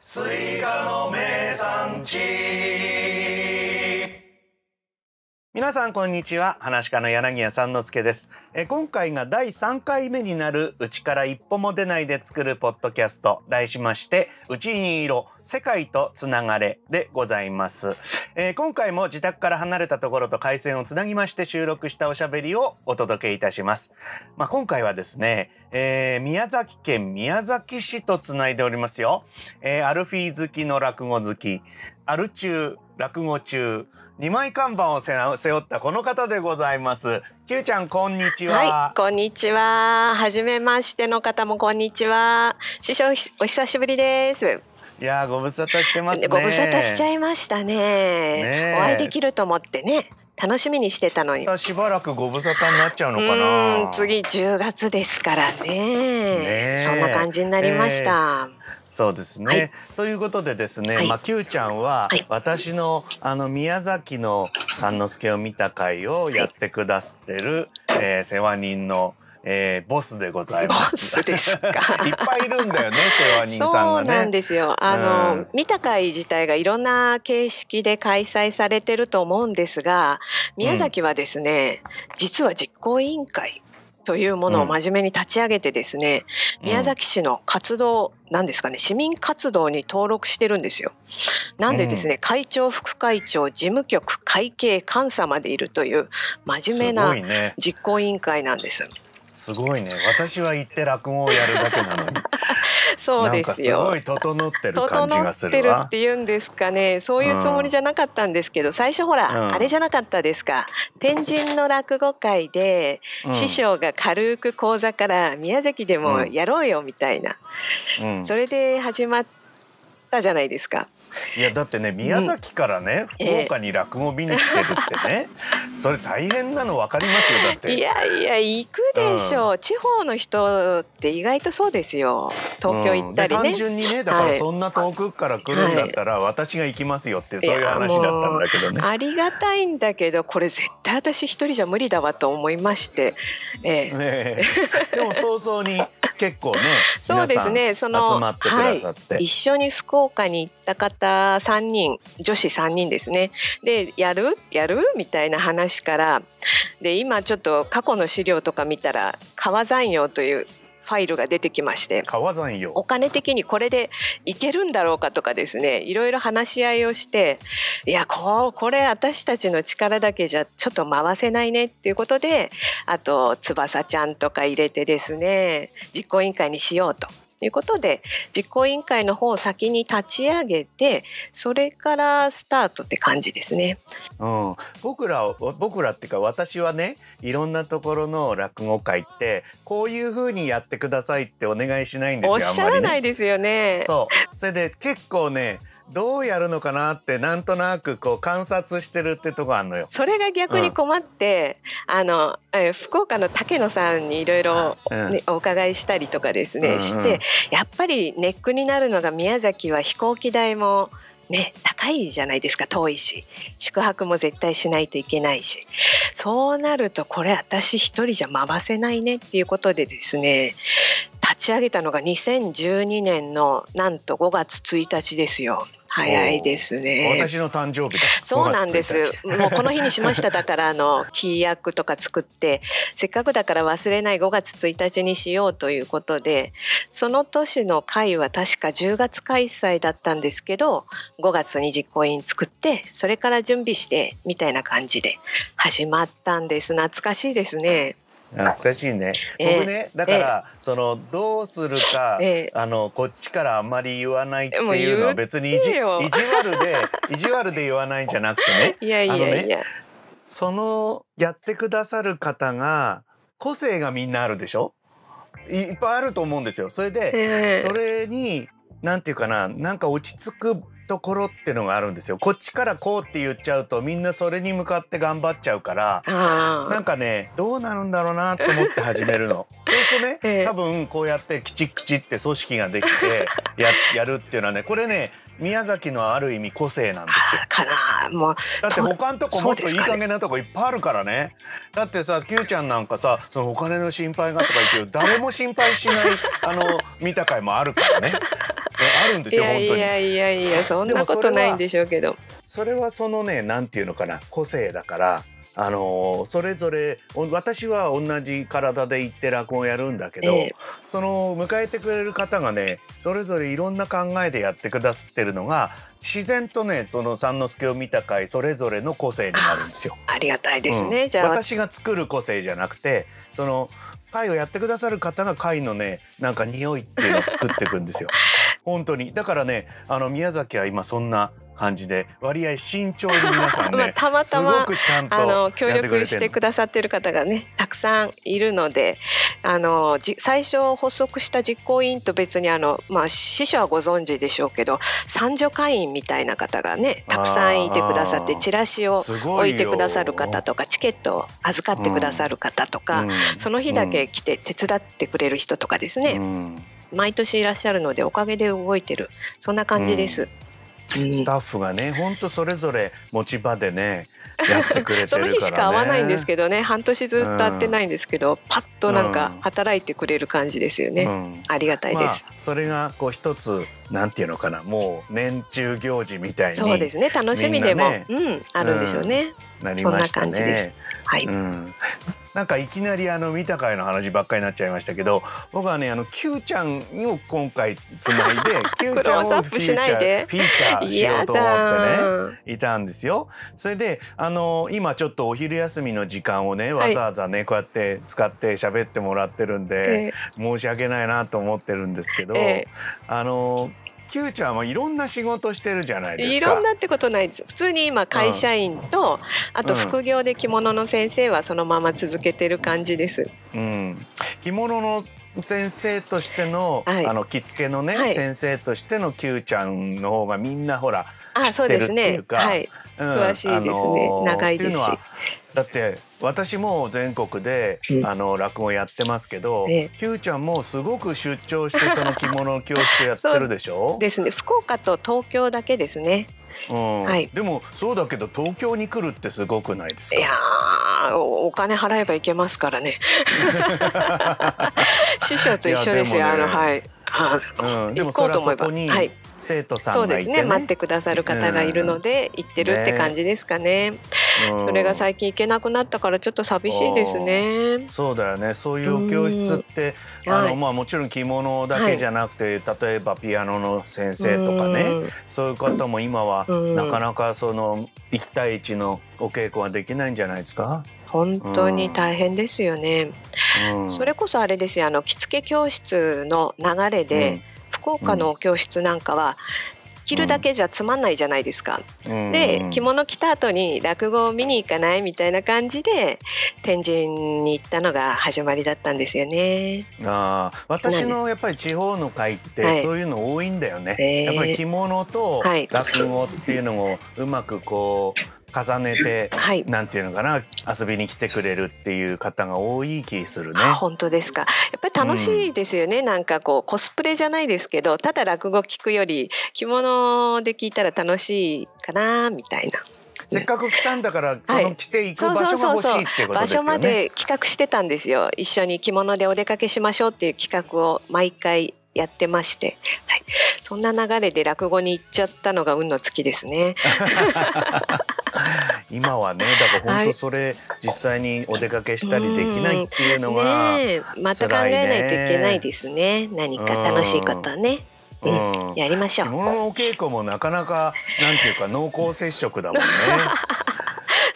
スイカの名産地。皆さんこんにちは。話家の柳家三之助です。え今回が第3回目になるうちから一歩も出ないで作るポッドキャスト。題しましてうちに居ろ世界とつながれでございます、えー今回も自宅から離れたところと回線をつなぎまして収録したおしゃべりをお届けいたします。まあ、今回はですね、えー宮崎県宮崎市とつないでおりますよ、えーアルフィー好きの落語好きアル中落語中二枚看板を背負ったこの方でございますきゅうちゃんこんにちは、はい、こんにちは。はじめましての方もこんにちは。師匠お久しぶりです。いやーご無沙汰してますねご無沙汰しちゃいましたね。えお会いできると思ってね、楽しみにしてたのに。しばらくご無沙汰になっちゃうのかうなん次10月ですからねねえそんな感じになりました。そうですね、はいということでですね、はいまあ Q ちゃんははい私のあの宮崎の三之助を見た会をやってくださってる、えー世話人の、えーボスでございボます。スですか？いっぱいいるんだよね 世話人さんがそうなんね。ですよ。あの、うん見た会自体がいろんな形式で開催されてると思うんですが、宮崎はですね、実は実行委員会というものを真面目に立ち上げてですね、うん宮崎市の活動なんですかね、市民活動に登録してるんですよ。なんでですね、会長、副会長、事務局、会計、監査までいるという真面目な。実行委員会なんです。すごいね。私は行って落語をやるだけなのに、そうですよ。かすごい整ってる整感じがすってるっ。て言うんですかね。そういうつもりじゃなかったんですけど、最初ほら、うん。あれじゃなかったですか。天神の落語会で、うん。師匠が軽く講座から宮崎でもやろうよみたいな、うん。それで始まったじゃないですか。いやだってね宮崎からね、福岡に落語見に来てるってね、それ大変なの分かりますよだって。いやいや行くでしょう、地方の人って意外とそうですよ。東京行ったりね。うん。で単。純にねだからはい。そんな遠くから来るんだったら私が行きますよってそういう話だったんだけどね。ありがたいんだけどこれ絶対私一人じゃ無理だわと思いまして、ええ。ねえ。でも早々に結構ね そうですね。その皆さん集まってくださって、はい、一緒に福岡に行った方3人女子3人ですね。でやる？やる？みたいな話からで今ちょっと過去の資料とか見たら川山用というファイルが出てきまして川山よお金的にこれでいけるんだろうかとかですねいろいろ話し合いをしていやこうこれ私たちの力だけじゃちょっと回せないねっていうことであと翼ちゃんとか入れてですね実行委員会にしようと。いうことで実行委員会の方を先に立ち上げてそれからスタートって感じですね。うん、僕ら僕らっていうか私はねいろんなところの落語会ってこういう風にやってくださいってお願いしないんですよおっしゃらないですよね。そうそれで結構ねどうやるのかなってなんとなくこう観察してるってとこあんのよ。それが逆に困って、あのえー福岡の竹野さんにいろいろお伺いしたりとかですね、うんうんしてやっぱりネックになるのが宮崎は飛行機代もね高いじゃないですか遠いし。宿泊も絶対しないといけないし。そうなるとこれ私一人じゃ回せないねっていうことでですね立ち上げたのが2012年のなんと5月1日ですよ早いですね。私の誕生日だ。そうなんで5月す1日。もうこの日にしましただからあの規約とか作って せっかくだから忘れない5月1日にしようということでその年の会は確か10月開催だったんですけど5月に実行委員作ってそれから準備してみたいな感じで始まったんです懐かしいですね。懐かしいね。ええ。僕ねだから、そのどうするか、ええ。あのこっちからあんまり言わないっていうのは別に意地意地よ悪で意地悪で言わないんじゃなくてね。いやいやいや、あのねそのやってくださる方が個性がみんなあるでしょ？いいっぱいあると思うんですよ。それで、ええ。それになんていうかななんか落ち着くところってのがあるんですよ。こっちからこうって言っちゃうとみんなそれに向かって頑張っちゃうから。あなんかねどうなるんだろうなと思って始めるの。そうするとね、ええ多分こうやってきちっきちって組織ができて ややるっていうのはねこれね宮崎のある意味個性なんですよあ。かなもうだって他のとこもっといい加減なとこいっぱいあるからね。だってさ Q ちゃんなんかさそのお金の心配がとか言ってる誰も心配しないあの見た会もあるからね。あるんですよいやい本当に。やいやいやそんなことないんでしょうけどそれはそのねなんていうのかな個性だから。あのーそれぞれお私は同じ体で行って落語をやるんだけど、ええその迎えてくれる方がねそれぞれいろんな考えでやってくださってるのが自然とねその三之助を見た回それぞれの個性になるんですよ。ありがたいですね、うんじゃあ私が作る個性じゃなくてその会をやってくださる方が会のねなんか匂いっていうのを作っていくんですよ。本当にだからねあの宮崎は今そんな感じで割合慎重に皆さんね まあたまたますごくちゃんとあの協力してくださってる方がねたくさんいるのであのじ最初発足した実行委員と別にあの、まあ、師匠はご存知でしょうけど三女会員みたいな方がねたくさんいてくださってチラシを置いよ。てくださる方とかチケットを預かってくださる方とか、うんその日だけ来て手伝ってくれる人とかですね、うん。毎年いらっしゃるのでおかげで動いてる。そんな感じです。うんスタッフがね本当それぞれ持ち場でねやってくれてるそからね。の日しか会わないんですけどね半年ずっと会ってないんですけど、パッとなんかうん。働いてくれる感じですよね、うん。ありがたいです、まあ、それがこう一つなんていうのかな。もう年中行事みたいそうでにすね。楽しみでも、ね。うんあるんでしょうね、なりましたそんな感じです。ね。はい、うん、なんかいきなりあの見た会の話ばっかりになっちゃいましたけど僕はねあの Q ちゃんを今回つないで Q ちゃんをフィーチャーフィーチャーしようと思ってねいたんですよ。それであの今ちょっとお昼休みの時間をねわざわざね、こうやって使って喋ってもらってるんで、え。申し訳ないなと思ってるんですけど、ええ。あの Q ちゃんはいろんな仕事してるじゃないですか。いろんなってことないです。普通に今会社員と、あと副業で着物の先生はそのまま続けてる感じです。うん、着物の先生としての、はい。あの着付けのね、はい。先生としての Q ちゃんの方がみんなほらあ知ってるっていうか、はい。うん詳しいですね。ー長いですし。だって私も全国で、うん。あの落語やってますけど、ええ。Q ちゃんもすごく出張してその着物教室やってるでしょ？ですね。福岡と東京だけですね。うんはい。でもそうだけど東京に来るってすごくないですいやおお金払えばいけますからね。師匠と一緒ですよ、ねあのはい。あうん、でもそれはそこにはい。生徒さそうんがいてね。ですね。待ってくださる方がいるので行ってるって感じですかね。うん。それが最近行けなくなったからちょっと寂しいですね。そうだよね。そういうお教室ってあのまあもちろん着物だけじゃなくて、例えばピアノの先生とかね。うん。そういう方も今はうん。なかなかその一対一のお稽古はできないんじゃないですか？本当に大変ですよね、うん、それこそあれですよ。あの着付け教室の流れで、福岡の教室なんかは着るだけじゃつまんないじゃないですか、うん。で着物着た後に落語を見に行かないみたいな感じで天神に行ったのが始まりだったんですよね。あー私のやっぱり地方の会ってはい。そういうの多いんだよね。へー。やっぱり着物とはい。落語っていうのをうまくこう重ねて、はい。なんていうのかな遊びに来てくれるっていう方が多い気するね。あ本当ですか。やっぱり楽しいですよね、なんかこうコスプレじゃないですけどただ落語聞くより着物で聞いたら楽しいかなみたいな。せっかく来たんだからその来ていく場所が欲しいってこと場ですよね。所まで企画してたんですよ。一緒に着物でお出かけしましょうっていう企画を毎回やってまして、はい、そんな流れで落語に行っちゃったのが運の尽きですね。今はねだから本当それ実際にお出かけしたりできないっていうのが、ねえ。また考えないといけないですね。何か楽しいことね、うん。やりましょう。着物のお稽古もなかなかなんていうか濃厚接触だもんね。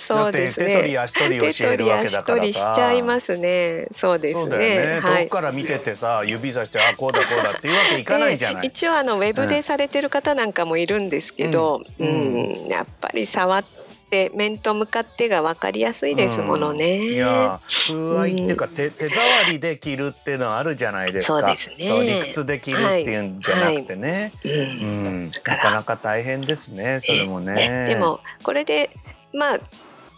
そうですね。手取り足取り教えるわけだからさ手取り足取りしちゃいますね。そうですね。ね、はい遠くから見ててさ指さしてあこうだこうだっていうわけいかないじゃない。で一応あのウェブでされてる方なんかもいるんですけど、ううんんやっぱり触って面と向かってが分かりやすいですものね。うんいや風合いっていうか、手手触りで着るっていうのはあるじゃないですか。そうですねそう理屈で着るっていうんじゃなくてね。うんうん、だかなからなか大変ですね。それもね。ねでもこれでまあ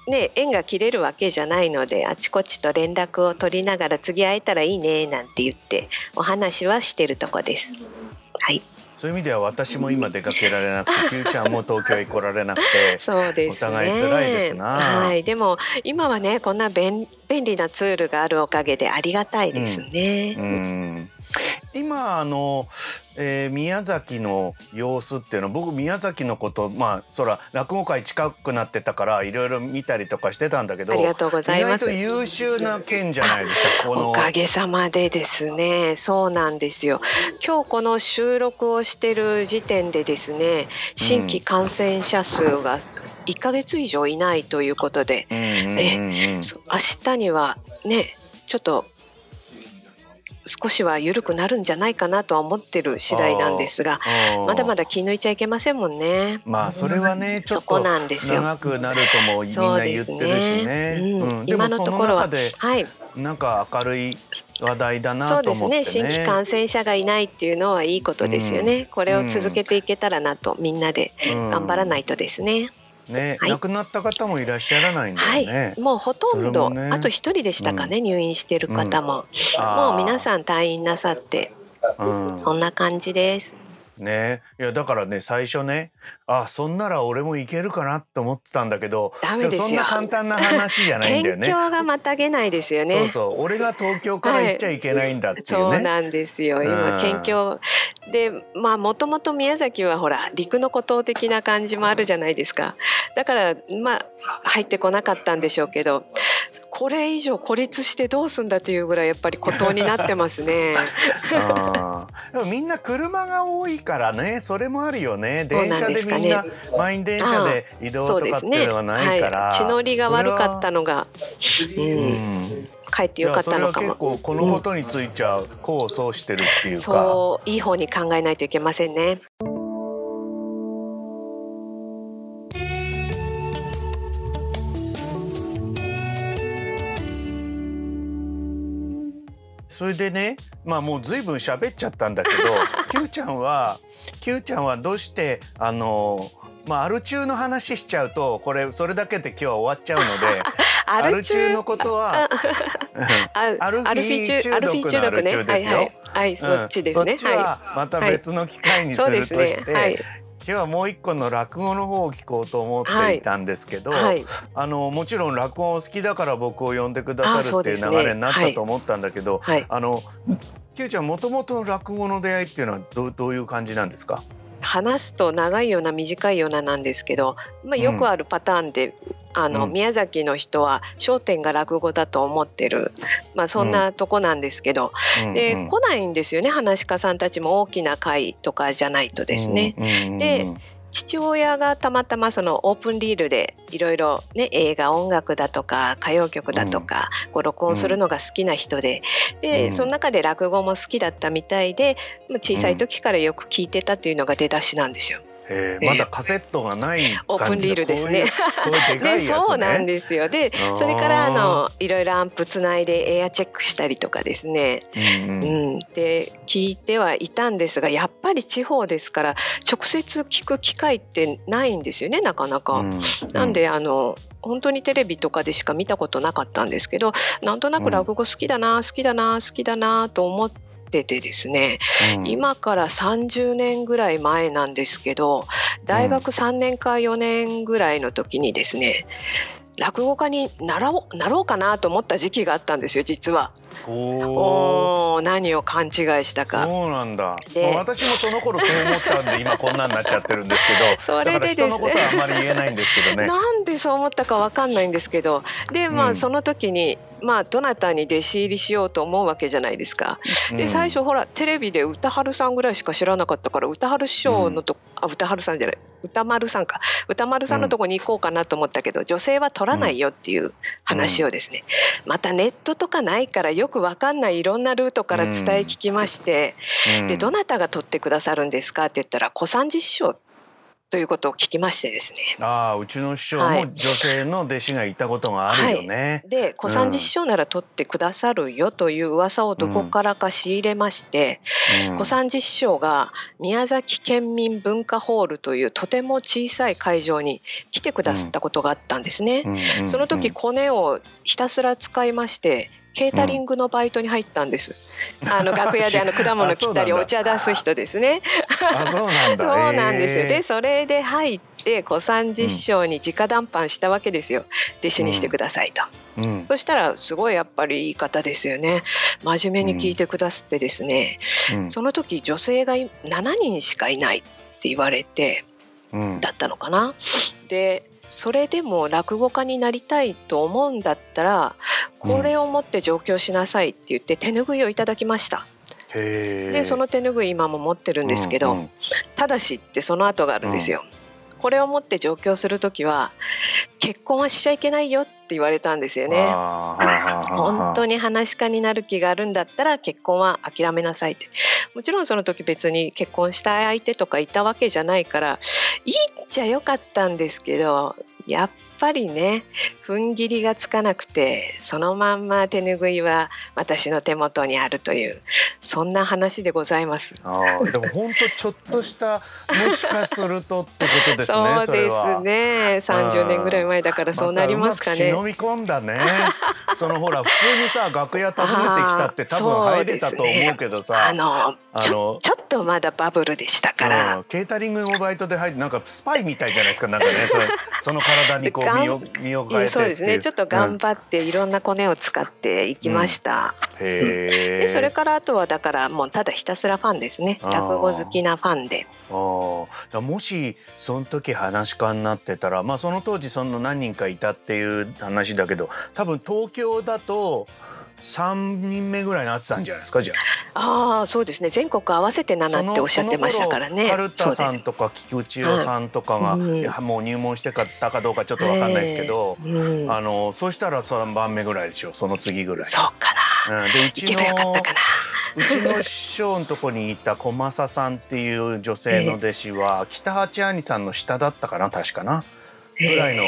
ね縁が切れるわけじゃないのであちこちと連絡を取りながら次会えたらいいねなんて言ってお話はしてるとこです。はい、そういう意味では私も今出かけられなくて、キューちゃんも東京へ来られなくて。そうですね。お互い辛いですなはい、でも今はねこんな便便利なツールがあるおかげでありがたいですね。うん、今あのえー宮崎の様子っていうのは僕宮崎のことまあそら落語会近くなってたからいろいろ見たりとかしてたんだけどありがとうございます。意外と優秀な県じゃないですかこの。おかげさまでですね。そうなんですよ。今日この収録をしてる時点でですね新規感染者数が1ヶ月以上いないということで、うんうんうんうんそう明日にはねちょっと少しは緩くなるんじゃないかなとは思ってる次第なんですがうんまだまだ気抜いちゃいけませんもんね。まあそれはねちょっそことなん長ですよ。くなるともみんそうな言ってるしね。うん。うん。今のところははい。なんか明るい話題だそうなとです思ってね。ね。新規感染者がいないっていうのはいいことですよね、これを続けていけたらなとみんなでうん。頑張らないとですね、ね、はい。亡くなった方もいらっしゃらないんだはい。よね。もうほとんど、ね。あと一人でしたかね、入院してる方も、あー。もう皆さん退院なさって。うん。そんな感じです。ね。いやだからね最初ねあそんなら俺もいけるかなと思ってたんだけどそんな簡単な話じゃないんだよね。がまたげないですよね。そうそう。俺が東京から行っちゃいけないんだっていうね。そうなんですよ。今うん。県境でまあもともと宮崎はほら陸の孤島的な感じもあるじゃないですか。だからまあ入ってこなかったんでしょうけどこれ以上孤立してどうすんだというぐらいやっぱり孤島になってますね。でもみんな車が多いからねそれもあるよね。電車でかねですみんな満員電車で移動とかっていうのはないから、はい、血のりが悪かったの、のが、う、うん。ん、帰ってよかったのかも。結構このことについては功を奏してるっていうか、そういい方に考えないといけませんねそれでねまあもう随分喋っちゃったんだけど Q ちゃんは Q ちゃんはどうしてあのまあアル中の話しちゃうとこれそれだけで今日は終わっちゃうので アアル中のことはあアルフィー中毒のアル中ですよはいはい、はい、そっちですね、うん。そっちはまた別の機会にするとして、はい今日はもう一個の落語の方を聞こうと思っていたんですけど、はい。あのもちろん落語お好きだから僕を呼んでくださるっていう流れになったと思ったんだけど、はい。あの Q ちゃんもともとの落語の出会いっていうのはどうどういう感じなんですか？話すと長いような短いようななんですけど、まあ、よくあるパターンで、あのうん。宮崎の人は焦点が落語だと思ってる、まあ、そんなとこなんですけど、で、うん。うん。来ないん。ですよね話し家さん。たちも大きな会とかじゃないとですね。うん。うん。うん。で父親がたまたまそのオープンリールでいろいろね映画音楽だとか歌謡曲だとか、こう録音するのが好きな人でで、うんその中で落語も好きだったみたいでまあ小さい時からよく聞いてたというのが出だしなんですよ。へーまだカセットがない感じ。オープンリールですね。こういうでね。そうなんですよ。でそれからあのいろいろアンプつないでエアチェックしたりとかですね、うんうん。うん、で聞いてはいたんですがやっぱり地方ですから直接聞く機会ってないんですよねなかなか。うん。なんであの本当にテレビとかでしか見たことなかったんですけどなんとなく落語好きだな、好きだな好きだなと思っててですね、うん今から30年ぐらい前なんですけど大学3年か4年ぐらいの時にですね落語家になろうなろうかなと思った時期があったんですよ実は。おー。おー何を勘違いしたか。そうなんだ。私もその頃そう思ったんで今こんなになっちゃってるんですけど、それでだから人のことはあんまり言えないんですけどね。なんでそう思ったかわかんないんですけど。でまうん。あその時に、まあどなたに弟子入りしようと思うわけじゃないですか。うん。で最初ほらテレビで歌春さんぐらいしか知らなかったから歌春師匠のと、あ歌春さんじゃない歌丸さんか。歌丸さんのとこに行こうかなと思ったけど、女性は取らないよっていう話をですね、またネットとかないからよくわかんないいろんなルートから伝え聞きまして、うん。でどなたが取ってくださるんですかって言ったら小三治師匠ということを聞きましてですね。ああうちの師匠はい。も女性の弟子がいたことがあるよね。で小三治師匠なら取ってくださるよという噂をどこからか仕入れまして、うん。小三治師匠が宮崎県民文化ホールというとても小さい会場に来てくださったことがあったんですね。うんうん。その時コネをひたすら使いましてケータリングのバイトに入ったんです。あの楽屋であの果物切ったりお茶出す人ですね。あ そうなんですよ。でそれで入って小三治師匠に直談判したわけですよ。弟子にしてくださいと。うんそしたらすごいやっぱりいい方ですよね。真面目に聞いてくださってですね。うんその時女性が7人しかいないって言われてうんだったのかな。でそれでも落語家になりたいと思うんだったらこれを持って上京しなさいって言って手ぬぐいをいただきました。へーでその手ぬぐい今も持ってるんですけど、うんうんただしってその後があるんですよ。これを持って上京する時は結婚はしちゃいけないよって言われたんですよね。本当に話し家になる気があるんだったら結婚は諦めなさいってもちろんその時別に結婚したい相手とかいたわけじゃないからいいっちゃよかったんですけどやっぱりね踏ん切りがつかなくてそのまんま手ぬぐいは私の手元にあるというそんな話でございます。あーでも本当ちょっとした もしかするとってことですねそうですね。30年ぐらい前だからそうなりますかね。まく忍び込んだね。そのほら普通にさ楽屋訪ねてきたって多分入れたと思うけどさ。あのちょあのちょっとまだバブルでしたから、うんケータリングのバイトで入ってなんかスパイみたいじゃないですかなんかねそれその体にこうそうですね。ちょっと頑張っていろんなコネを使っていきました、うん。へえでそれからあとはだからもうただひたすらファンですね。落語好きなファンで。あー。だからもしその時話し家になってたらまあその当時その何人かいたっていう話だけど多分東京だと3人目ぐらいになってたんじゃないですかじゃあ。ああそうですね。全国合わせて7っておっしゃってましたからね。その頃春田さんとか菊池雄さんとかが、うん。いやもう入門してたかどうかちょっとわかんないですけど、ええうん。あのそうしたら3番目ぐらいでしょその次ぐらい。そうかな。うん、でうちのうちの師匠のとこにいた小政さんっていう女性の弟子は北八兄さんの下だったかな確かな。ぐらいの。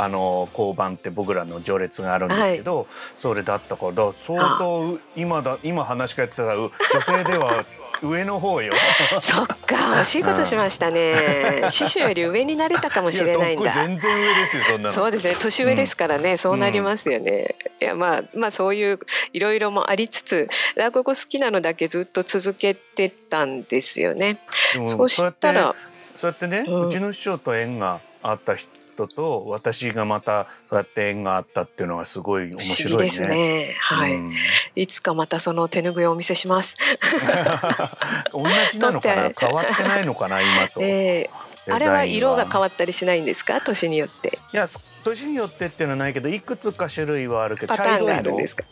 あの交番って僕らの序列があるんですけど、それだったから相当今だ今話しかやってた女性では上の方よ。そっか惜しいことしましたね。師匠より上になれたかもしれないんだ。全然上ですよそんなの。そうですね年上ですからね、そうなりますよね、いやまあまあそういういろいろもありつつ落語好きなのだけずっと続けてたんですよね。そしたらそうやってね、うん。うちの師匠と縁があった人と私がまたそうやって縁があったっていうのはすごい面不白いですね。はい、うん。いつかまたその手ぬぐいをお見せします。同じなのかな？変わってないのかな？今と。えーあれは色が変わったりしないんですか？年によって。いやす年によってっていうのはないけどいくつか種類はあるけどパターンがある色んですか？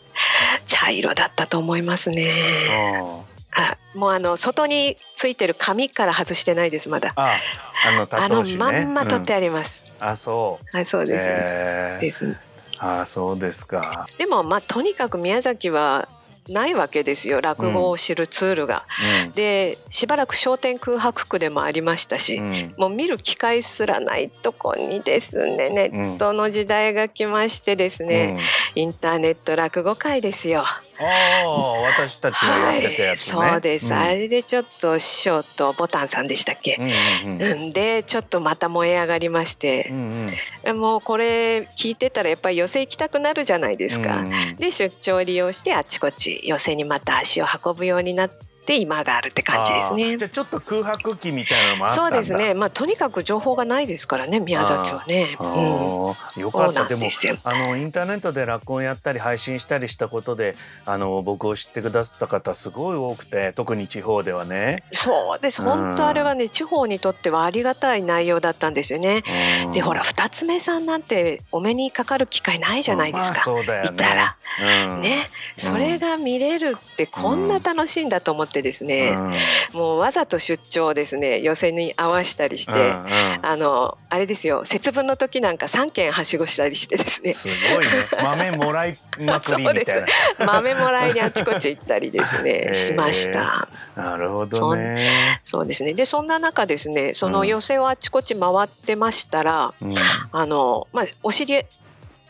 茶色だったと思いますねああもうあの外についてる紙から外してないですまだああのたあの。まんま取ってうんあります、あそう。はいそうですね、へえですねあそうですか。でもまあとにかく宮崎はないわけですよ落語を知るツールが。でしばらく商店空白区でもありましたし、うん。うんもう見る機会すらないとこにですねネットの時代が来ましてですね、インターネット落語会ですよ。ああ私たちがやってたやつね。はい、そうです、ん。あれでちょっと師匠とボタンさんでしたっけ、うんうんうん。うん、でちょっとまた燃え上がりまして。う、んうんもうこれ聞いてたらやっぱり寄席行きたくなるじゃないですか。うんうんで出張を利用してあちこち寄席にまた足を運ぶようになって今があるって感じですあねーじ。ゃあちょっと空白期みたいなのもあったんだ。そうですね。まあとにかく情報がないですからね宮崎はね。よかったでもあのインターネットで落語やったり配信したりしたことであの僕を知ってくださった方すごい多くて特に地方ではね。そうです。うん本当あれはね地方にとってはありがたい内容だったんですよね。うんでほら二つ目さんなんてお目にかかる機会ないじゃないですまあか。そうだよね。いたらうんね、それが見れるってこんな楽しいんだと思ってですね、うん。もうわざと出張をですね寄席に合わしたりして、うんうん。あのあれですよ節分の時なんか3軒はしごしたりしてですね。すごいね。豆もらいまくりみたいな。豆もらいにあちこち行ったりですね、しました。なるほどね。そうですね。でそんな中ですねそのうん。寄席をあちこち回ってましたら、うん。あのまあお知り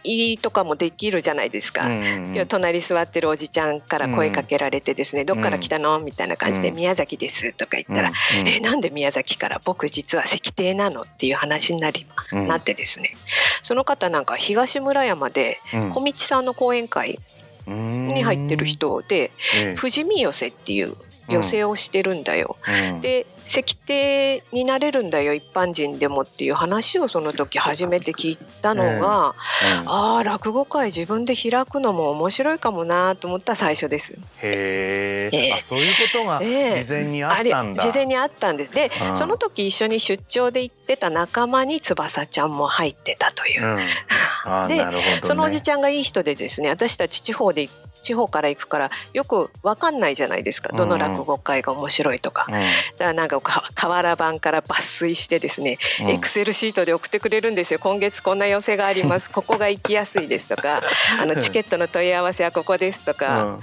合いとかもできるじゃないですか。うんいや隣座ってるおじちゃんから声かけられてですね「どっから来たの?」みたいな感じで「うん。宮崎です」とか言ったら「うん。えなんで宮崎から僕実は石庭なの?」っていう話になり、うんなってですね。その方なんか東村山でうん。小道さんの講演会に入ってる人で富士見寄せっていう寄せをしてるんだよ。うん、で石庭になれるんだよ一般人でもっていう話をその時初めて聞いたのが、うん、ああ落語会自分で開くのも面白いかもなと思った最初です。へえ、あそういうことが事前にあったんだ。事前にあったんです。で、うん、その時一緒に出張で行ってた仲間に翼ちゃんも入ってたという。で、ね、そのおじちゃんがいい人でですね私たち地方で行地方から行くからよく分かんないじゃないですか。どの落語会が面白いとか、うん、だからなんか瓦版から抜粋してですねエクセルシートで送ってくれるんですよ。今月こんな寄せがあります。ここが行きやすいですとか。あのチケットの問い合わせはここですとか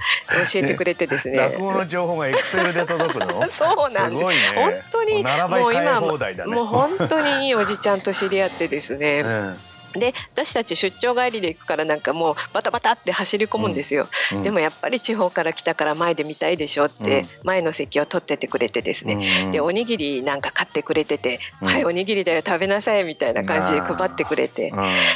教えてくれてですね、落語の情報がエクセルで届くの？そうなんです、ね、本当にもう今もう本当にいいおじちゃんと知り合ってですね、うんで私たち出張帰りで行くからなんかもうバタバタって走り込むんですよ、うん、でもやっぱり地方から来たから前で見たいでしょって前の席を取っててくれてですね、うん、でおにぎりなんか買ってくれてて「うん、はいおにぎりだよ食べなさい」みたいな感じで配ってくれて、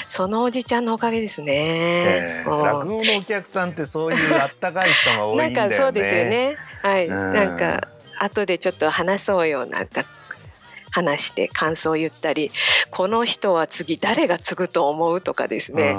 そのおじちゃんのおかげですね、落語のお客さんってそういうあったかい人が多いんだよね。なんかそうですよね。はい、なんか後でちょっと話そうよ。なんか話して感想を言ったりこの人は次誰が継ぐと思うとかですね、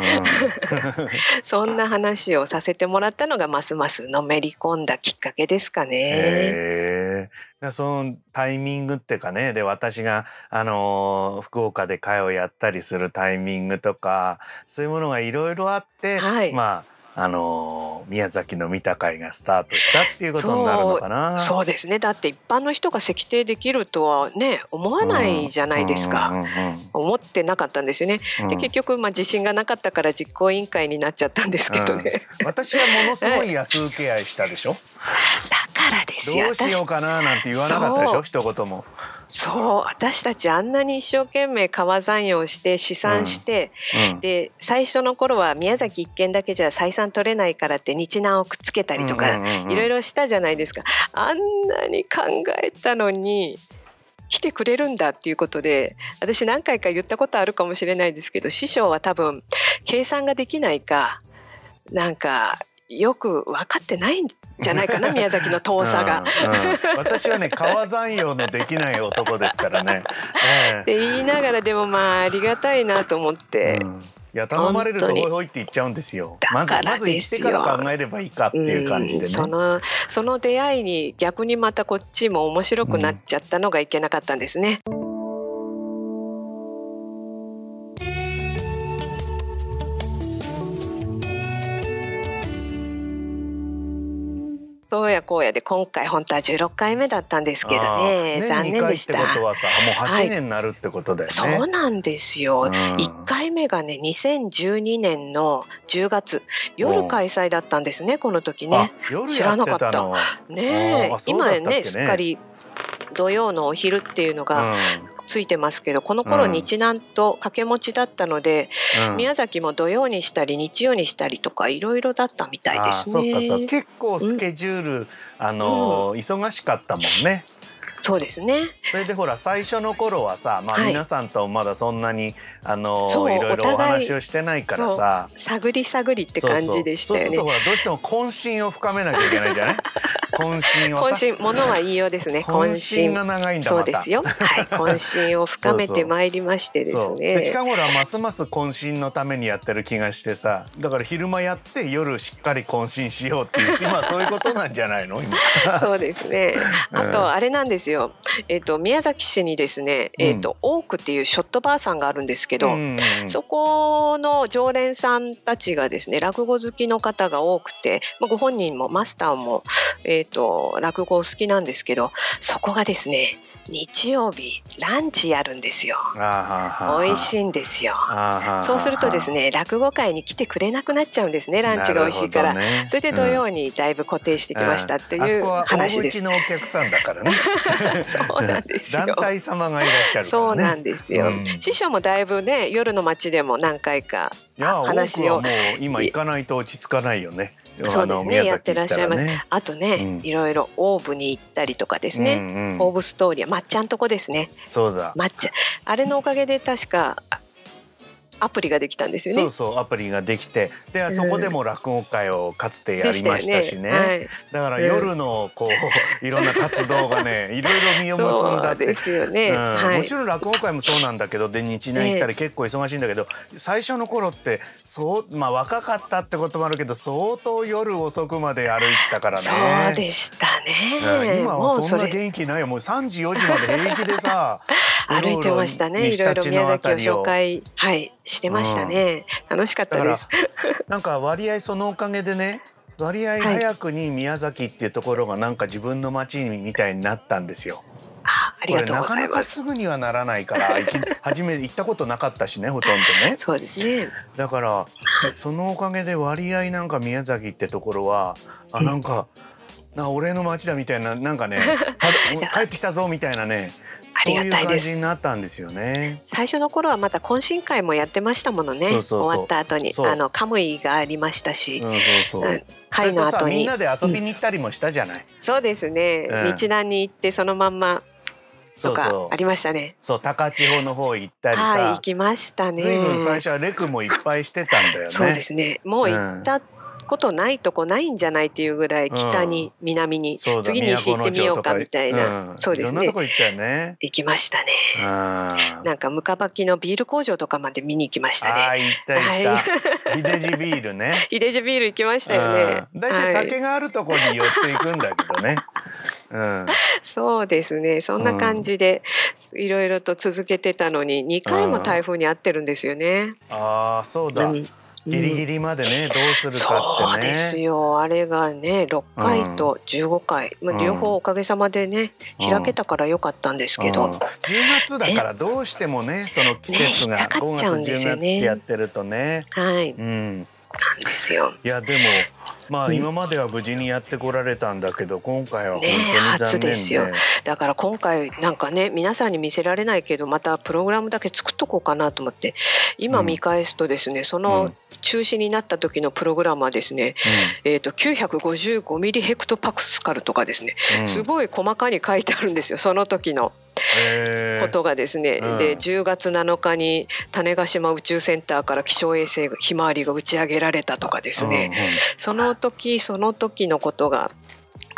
そんな話をさせてもらったのがますますのめり込んだきっかけですかね。そのタイミングっていうかねで私が、あの福岡で会をやったりするタイミングとかそういうものがいろいろあって、はい、まああの宮崎の見た会がスタートしたっていうことになるのかな。そうですね。だって一般の人が石庭できるとはね思わないじゃないですか、思ってなかったんですよね、うん、で結局まあ自信がなかったから実行委員会になっちゃったんですけどね、うん、私はものすごい安請け合いしたでしょ。だからですよ。どうしようかななんて言わなかったでしょ？一言もそう私たちあんなに一生懸命川残用して試算して、うん。うん、で最初の頃は宮崎一軒だけじゃ採算取れないからって日南をくっつけたりとか、いろいろしたじゃないですか。あんなに考えたのに来てくれるんだっていうことで私何回か言ったことあるかもしれないですけど師匠は多分計算ができないかなんかよく分かってないんじゃないかな宮崎の遠さがうんうん、私はね 川山用のできない男ですからね。えー、って言いながらでもまあありがたいなと思って。うんいや頼まれるとホイホイって言っちゃうんですよ。まずまず行ってから考えればいいかっていう感じでね。そのその出会いに逆にまたこっちも面白くなっちゃったのがいけなかったんですね。うんどうやこうやで今回本当は16回目だったんですけどね残念でした。ってことはさもう8年になるってことだよね。はい、そうなんですよ。うん、1回目がね2012年の10月夜開催だったんですねこの時ね。知らなかった。ね今ねすっかり土曜のお昼っていうのがついてますけどこの頃日南と掛け持ちだったので、うん、宮崎も土曜にしたり日曜にしたりとかいろいろだったみたいですね。そうかそう結構スケジュール、うん、あの、忙しかったもんね。そうですね。それでほら最初の頃はさ、まあ皆さんとまだそんなに、あのいろいろお話をしてないからさ、探り探りって感じでしたよね。そうするとほらどうしても渾身を深めなきゃいけないじゃない？渾身を渾身ものは言いようですね。渾身が長いんだそうですよ。はい、渾身を深めてまいりましてですね。で近頃はますます渾身のためにやってる気がしてさ、だから昼間やって夜しっかり渾身しようっていう今そういうことなんじゃないの？今。そうですね。あとあれなんですよ。えっ、ー、と宮崎市にですね、えっ、ー、と、うん、オークっていうショットバーさんがあるんですけど、うんうん、そこの常連さんたちがですね落語好きの方が多くて、まあ、ご本人もマスターもえっ、ー、と落語好きなんですけど、そこがですね日曜日ランチやるんですよ。美味しいんですよ。そうするとですね落語会に来てくれなくなっちゃうんですねランチが美味しいから、ね、それで土曜にだいぶ固定してきましたっていう話です、うん、のお客さんだからね。そうなんですよ。団体様がいらっしゃる、ね、そうなんですよ、うん、師匠もだいぶね夜の街でも何回か話を。もう今行かないと落ち着かないよねそうですねやってらっしゃいます。あとね、うん、いろいろオーブに行ったりとかですね、うんうん、オーブストーリーまっちゃんとこですね。そうだ。抹茶。あれのおかげで確かアプリができたんですよね。そうそうアプリができてで、そこでも落語会をかつてやりましたしね、ねはい。だから夜のこう いろんな活動がね いろいろ実を結んだって。ですよね。うん。はい。もちろん落語会もそうなんだけどで日南行ったり結構忙しいんだけど、最初の頃ってそうまあ若かったってこともあるけど相当夜遅くまで歩いてたからね。そうでしたね。うん。今もはそんな元気ないよ。もう3時4時まで平気でさ 歩いてましたね。いろいろ宮崎を紹介。はいしてましたね。楽しかったです。なんか割合そのおかげでね 割合早くに宮崎っていうところがなんか自分の街みたいになったんですよ。あありがとうごこれなかな。かすぐにはならないから 初め行ったことなかったしねほとんどね。そうですね。だからそのおかげで割合なんか宮崎ってところはあなんか、な俺の町だみたいななんかねた 帰ってきたぞみたいなねありがたいですじになったんですよね。最初の頃はまた懇親会もやってましたものね。そうそうそう終わった後にあのカムイがありましたし、うん、そうそう。うん会の後にみんなで遊びに行ったりもしたじゃない。そうですね。うん日南に行ってそのまんまそうとかありましたね。そう高千穂の方行ったりはい、行さ。きましたね。ずいぶん最初はレクもいっぱいしてたんだよね。そうですね。もう行ったことないとこないんじゃないっていうぐらい北に南にそうだ次西行ってみようかみたいな、うんそうですねいろんなと。こ行ったよね。行きましたね。うん。なんかムカバキのビール工場とかまで見に行きましたああね。行った行った。秀治ビールね。秀治ビール行きましたよね。うん大体はい酒があるとこに寄っていくんだけどね。うん。そうですね。そんな感じでいろいろと続けてたのに2回も台風に遭ってるんですよね。ああそうだ。うんギリギリまでねどうするかってそうですね。よ。あれがね6回と15回、まあ、両方おかげさまでね、うん。開けたから良かったんですけど、うん。10月だからどうしてもねその季節がね引っかか5っちゃうん月10ですよね。月ってやってるとね。はい。うん。なんですよ。いやでもまあうん。今までは無事にやってこられたんだけど今回は本当にねえ残初ですよ。念で。だから今回なんかね皆さんに見せられないけどまたプログラムだけ作っとこうかなと思って。今見返すとですね、その中止になった時のプログラムはですね、えー、と955ミリヘクトパスカルとかですね、うん。すごい細かに書いてあるんですよその時のことがですね、うん。で10月7日に種子島宇宙センターから気象衛星ひまわりが打ち上げられたとかですね、うんうん。その時その時のことが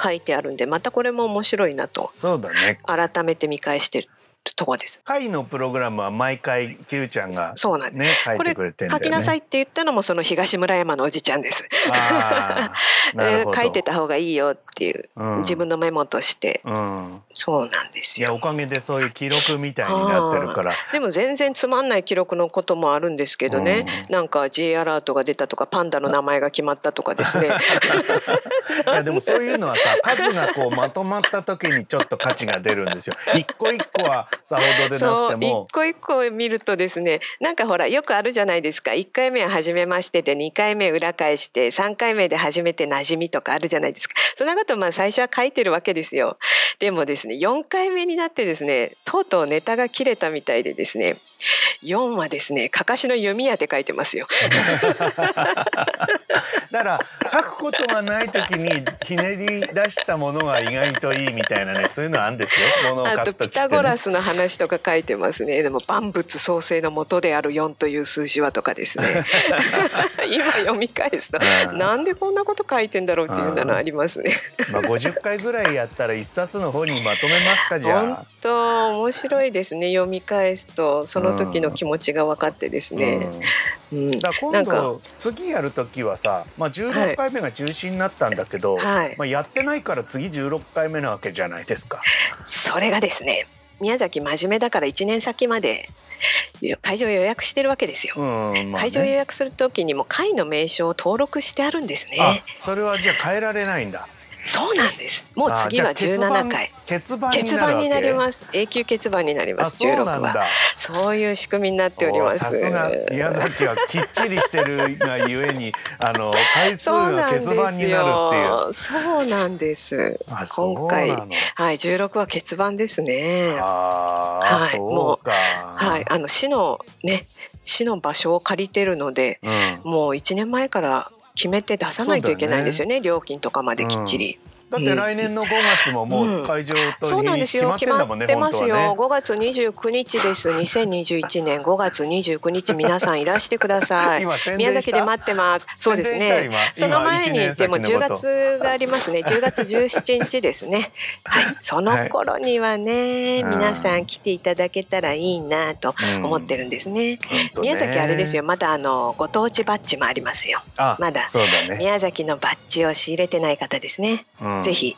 書いてあるんでまたこれも面白いなと。そうだね。改めて見返してるとこです。会のプログラムは毎回キューちゃんがそうなんです。ね書いてくれてね。書きなさいって言ったのもその東村山のおじちゃんです。ああ なるほど。で書いてた方がいいよっていう、うん自分のメモとしてうん。そうなんですよ。いやおかげでそういう記録みたいになってるから。でも全然つまんない記録のこともあるんですけどね、なんか J アラートが出たとかパンダの名前が決まったとかですね いやでもそういうのはさ数がこうまとまった時にちょっと価値が出るんですよ。一個一個は さほどでなくても一。個一個見るとですねなんかほらよくあるじゃないですか1回目は初めましてで2回目裏返して3回目で初めて馴染みとかあるじゃないですかそんなことまあ最初は書いてるわけですよでもですね4回目になってですねとうとうネタが切れたみたいでですね4はですねかかしの読みやって書いてますよ だから書くことがない時にひねり出したものが意外といいみたいなねそういうのあるんですよ。ものをあと書く時って、ね。ピタゴラスの話とか書いてますね。でも万物創生の元である4という数字はとかですね。今読み返すとうん。なんでこんなこと書いてんだろうっていうのありますね。まあ50回ぐらいやったら一冊の本にまとめますかじゃ本あ。当面白いですね。読み返すとその時の気持ちが分かってですね、うん。うん。だから今度次やる時はさ、まあ、16回目が中止になったんだけど、はい。まあ、やってないから次16回目なわけじゃないですか。それがですね宮崎真面目だから1年先まで会場予約してるわけですよ。うんまあね会場予約する時にも会の名称を登録してあるんですあね。それはじゃあ変えられないんだ。そうなんです。もう次はあじゃあ17回。欠番になります。永久欠番になりまあす。そう16は。そういう仕組みになっております。おさすが宮崎はきっちりしてるがゆえにあの回数そうが欠番になるっていう。よ。そうなんです。今回。はい、16は欠番ですね。はいそうか。はい、あの市のね、市の場所を借りてるので、うん。もう1年前から決めて出さないといけないんですよね料金とかまできっちり。だって来年の5月ももう会場とそうなんです決まってんだもんね、ってますよ、本当はね。5月29日です。2021年5月29日皆さんいらしてください。宮崎で待ってます。そうですね。今？その前にでも年先のこと。10月がありますね。10月17日ですね。はい。その頃にはね、うん。皆さん来ていただけたらいいなと思ってるんですね、本当ね。宮崎あれですよ。まだあのご当地バッジもありますよ。あ、まだ。そうだね。宮崎のバッジを仕入れてない方ですね、うんぜひ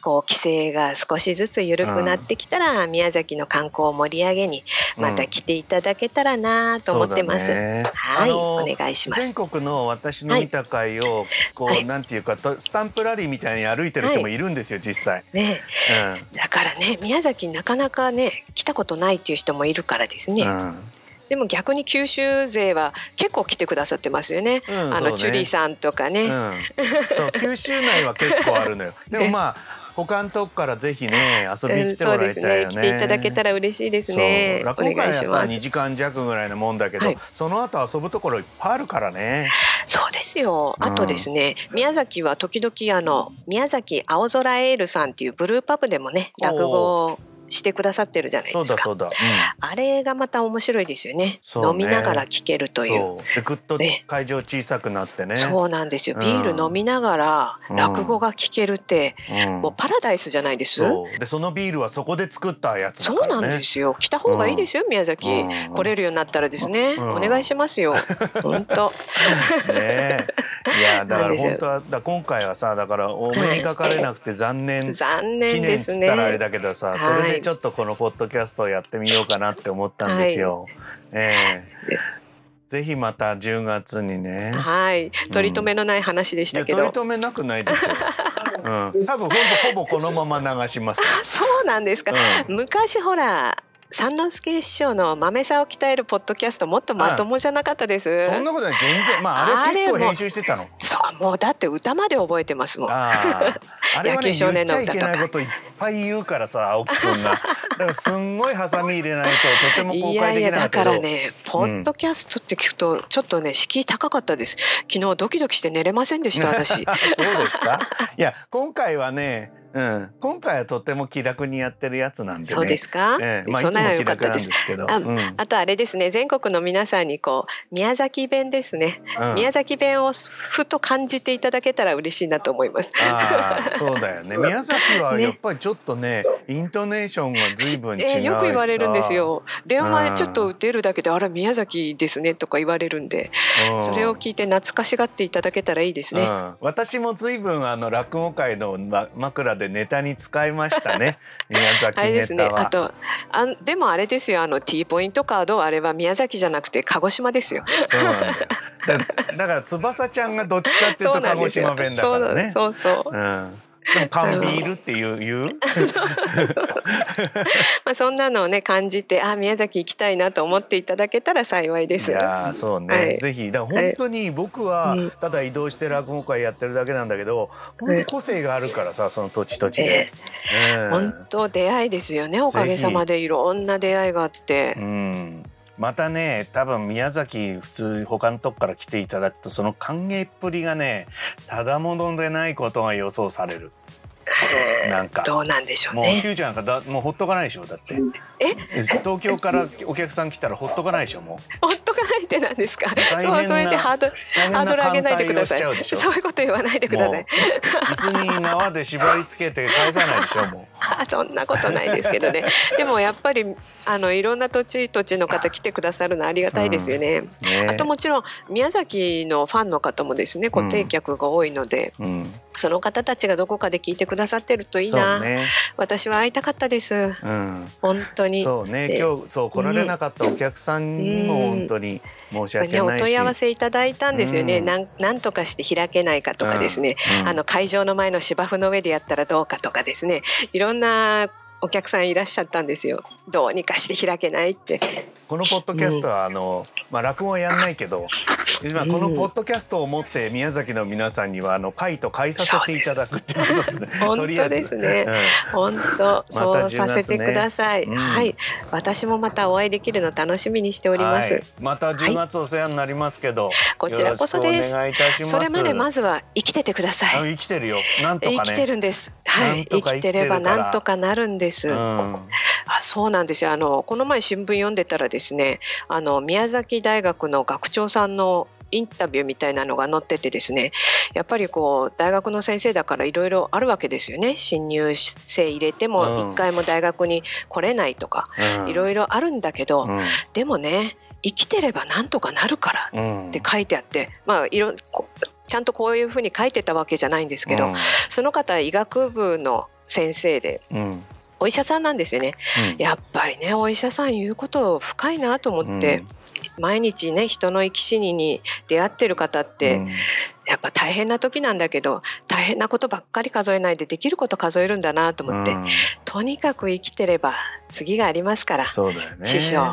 こう規制が少しずつ緩くなってきたら、宮崎の観光を盛り上げにまた来ていただけたらなと思ってます、そうだね。はい、お願いします。全国の私の見た会を、こう、はい。なんていうかとスタンプラリーみたいに歩いてる人もいるんですよ、実際。ね。うだからね宮崎なかなかね来たことないっていう人もいるからですね、ん。うんでも逆に九州勢は結構来てくださってますよね、うんあのチュリさんとかね、うん、そう九州内は結構あるのよ。でもまあ他のとこからぜひね遊びに来てもらいたいよね。そうですね。来ていただけたら嬉しいですね。落お語会はさ願いします。2時間弱ぐらいのもんだけど、はい。その後遊ぶところいっぱいあるからね。そうですよ。うん。あとですね、宮崎は時々あの宮崎青空エールさんっていうブルーパブでもね落語をしてくださってるじゃないですか。そうだそうだ。うんあれがまた面白いですよね。ね飲みながら聞けるという。そうでぐっとね会場小さくなってね。そうなんですよ。うんビール飲みながらうん落語が聞けるって、うんもうパラダイスじゃないです？そうでそのビールはそこで作ったやつだそうなん。ですよ。来た方がいいですよ、宮崎、うん来れるようになったらですね。うんお願いしますよ。本当。ねえいや だから本当はだ今回はさだからお目にかかれなくて残念、残記念で念っつ。ったらあれだけどさ、はいそれでちょっとこのポッドキャストをやってみようかなって思ったんですよ。ええぜひまた10月にね。はい。取り留めのない話でしたけど。取り留めなくないですよ。うん、多分ほぼほぼこのまま流しますよ。そうなんですか。うん昔ほら三之助師匠の豆さを鍛えるポッドキャストもっとまともじゃなかったです。そんなことない全然まああれ結構編集してたの。そうもうだって歌まで覚えてますもん。ああ、あれはね 少年言っちゃいけないこといっぱい言うからさ青木くんが。だからすんごいハサミ入れないととても公開でいやいやだきなかったけど。からねポッドキャストって聞くとちょっとね敷居高かったです。昨日ドキドキして寝れませんでした私。そうですか？いや今回はね、うん、今回はとても気楽にやってるやつなんでね。そうですか？ええ。まあいつも気楽なんで。ですすけど。あうん。あとあれですね。全国の皆さんにこう宮崎弁ですね、うん。宮崎弁をふと感じていただけたら嬉しいなと思います。ああそうだよね。宮崎はねやっぱりちょっとねイントネーションが随分違うしさ、えーよく言われるんですよ。電話でちょっと出るだけで「あら宮崎ですね」とか言われるんでうん。それを聞いて懐かしがっていただけたらいいですね。うん、私も随分あの落語界のま枕でネタに使いましたね。宮崎あれですネタは。ねあとあんでもあれですよ。あの T ポイントカードあれは宮崎じゃなくて鹿児島ですよ。そうなんだよ。だだから翼ちゃんがどっちかっていうと 鹿児島弁だからね。そうそうそう。うん缶ビールっていう言う？まあそんなのをね感じてあ宮崎行きたいなと思っていただけたら幸いです。いやーそうね、はい。ぜひ。だ本当に僕はうん。ただ移動して落語会やってるだけなんだけど本当個性があるからさその土地土地で。うん。本当出会いですよねおかげさまで。いろんな出会いがあって。う。んまたね多分宮崎普通他のとこから来ていただくとその歓迎っぷりがねただものでないことが予想される。なんか。どうなんでしょうもうね。Q ちゃんなんかだもうほっとかないでしょだって。え？東京からお客さん来たらほっとかないでしょもう。ほっとかないってなんですか？そうそうやってハードハードル上げないでください。そういうこと言わないでください。椅子に縄で縛り付けて返さないでしょもあそんなことないですけどね。でもやっぱりあのいろんな土地土地の方来てくださるのありがたいですよね。うね。あともちろん宮崎のファンの方もですね固定客が多いので、うん。その方たちがどこかで聞いてくださってるといいな、ね。私は会いたかったです。うん。本当に。そうね。で今日そう来られなかったお客さんにも本当に申し訳ないし。問い合わせいただいたんですよね、うん。なんなんとかして開けないかとかですね、うん。あの会場の前の芝生の上でやったらどうかとかですね。いろんなお客さんいらっしゃったんですよ。どうにかして開けないってこのポッドキャストはあの、まあ落語はやんないけど、今このポッドキャストを持って宮崎の皆さんにはあの回と返させていただくっていうことで、本とりあえず当ですね。本当、そうさせてください、うんはい、私もまたお会いできるの楽しみにしておおります。また10月お世話になりますけど、こちらこそですよろしくお願いいたします。それまでまずは生きててください。あ生きてるよ。なんとかね。生きてるんです。はい、生きてればなんとかなるんです。うん。あ、そうなんですよ。あのこの前新聞読んでたらですね、あの宮崎大学の学長さんのインタビューみたいなのが載っててですねやっぱりこう大学の先生だからいろいろあるわけですよね。新入生入れてうん。も一回も大学に来れないとかうん。いろいろあるんだけど、うん。でもね生きてればなんとかなるからうん。って書いてあってまあいろこちゃんとこういうふうに書いてたわけじゃないんですけど、その方は医学部の先生でうんうんお医者さんなんですよね。やっぱりねお医者さん言うこと深いなと思って、毎日ね人の生き死にに出会ってる方って、うん。やっぱ大変な時なんだけど大変なことばっかり数えないでできること数えるんだなと思って、うん。とにかく生きてれば次がありますから、そうだよね。師匠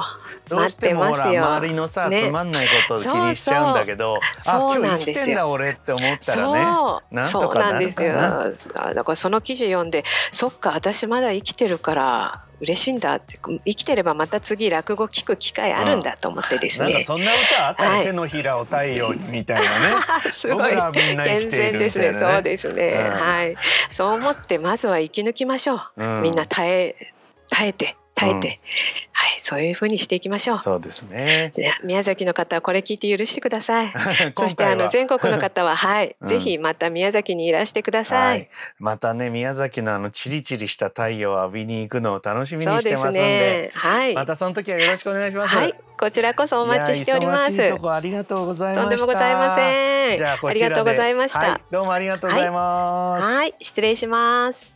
待ってますよ。周りのさ、ね。つまんないことを気にしちゃうんだけど、あそうそう。今日生きてんだ俺って思ったらね。そう。なんとそうかな。るなんですよ。だからその記事読んでそっか私まだ生きてるから嬉しいんだって生きてればまた次落語聞く機会あるんだと思ってですね、なんかそんな歌あったよ、はい手のひらを太陽にみたいなね。すごい健全ですね。そうですね、うん。はい。そう思ってまずは生き抜きましょう、うん。みんな耐え耐えて耐えて、はいそういうふうにしていきましょう。そうですね。宮崎の方はこれ聞いて許してください。そ今してあの全国の方は はい、うん。ぜひまた宮崎にいらしてくださ、はい。い、またね宮崎のあのチリチリした太陽を浴びに行くのを楽しみにしてますすんで。ね。はい、またその時はよろしくお願いします。はい。こちらこそお待ちしております。ありがとうございました。とんでもございません。じゃあありがとうございました。はい、どうもありがとうございます。はい。失礼します。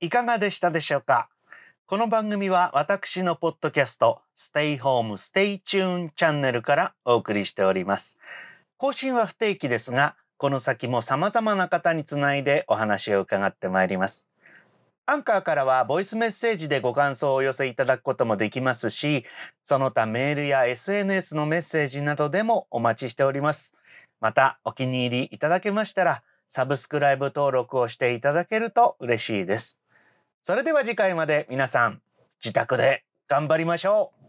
いかがでしたでしょうか？この番組は私のポッドキャスト Stay Home Stay Tune チャンネルからお送りしております。更新は不定期ですが、この先も様々な方につないでお話を伺ってまいります。アンカーからはボイスメッセージでご感想をお寄せいただくこともできますし、その他メールや SNS のメッセージなどでもお待ちしております。またお気に入りいただけましたら、サブスクライブ登録をしていただけると嬉しいです。それでは次回まで皆さん自宅で頑張りましょう。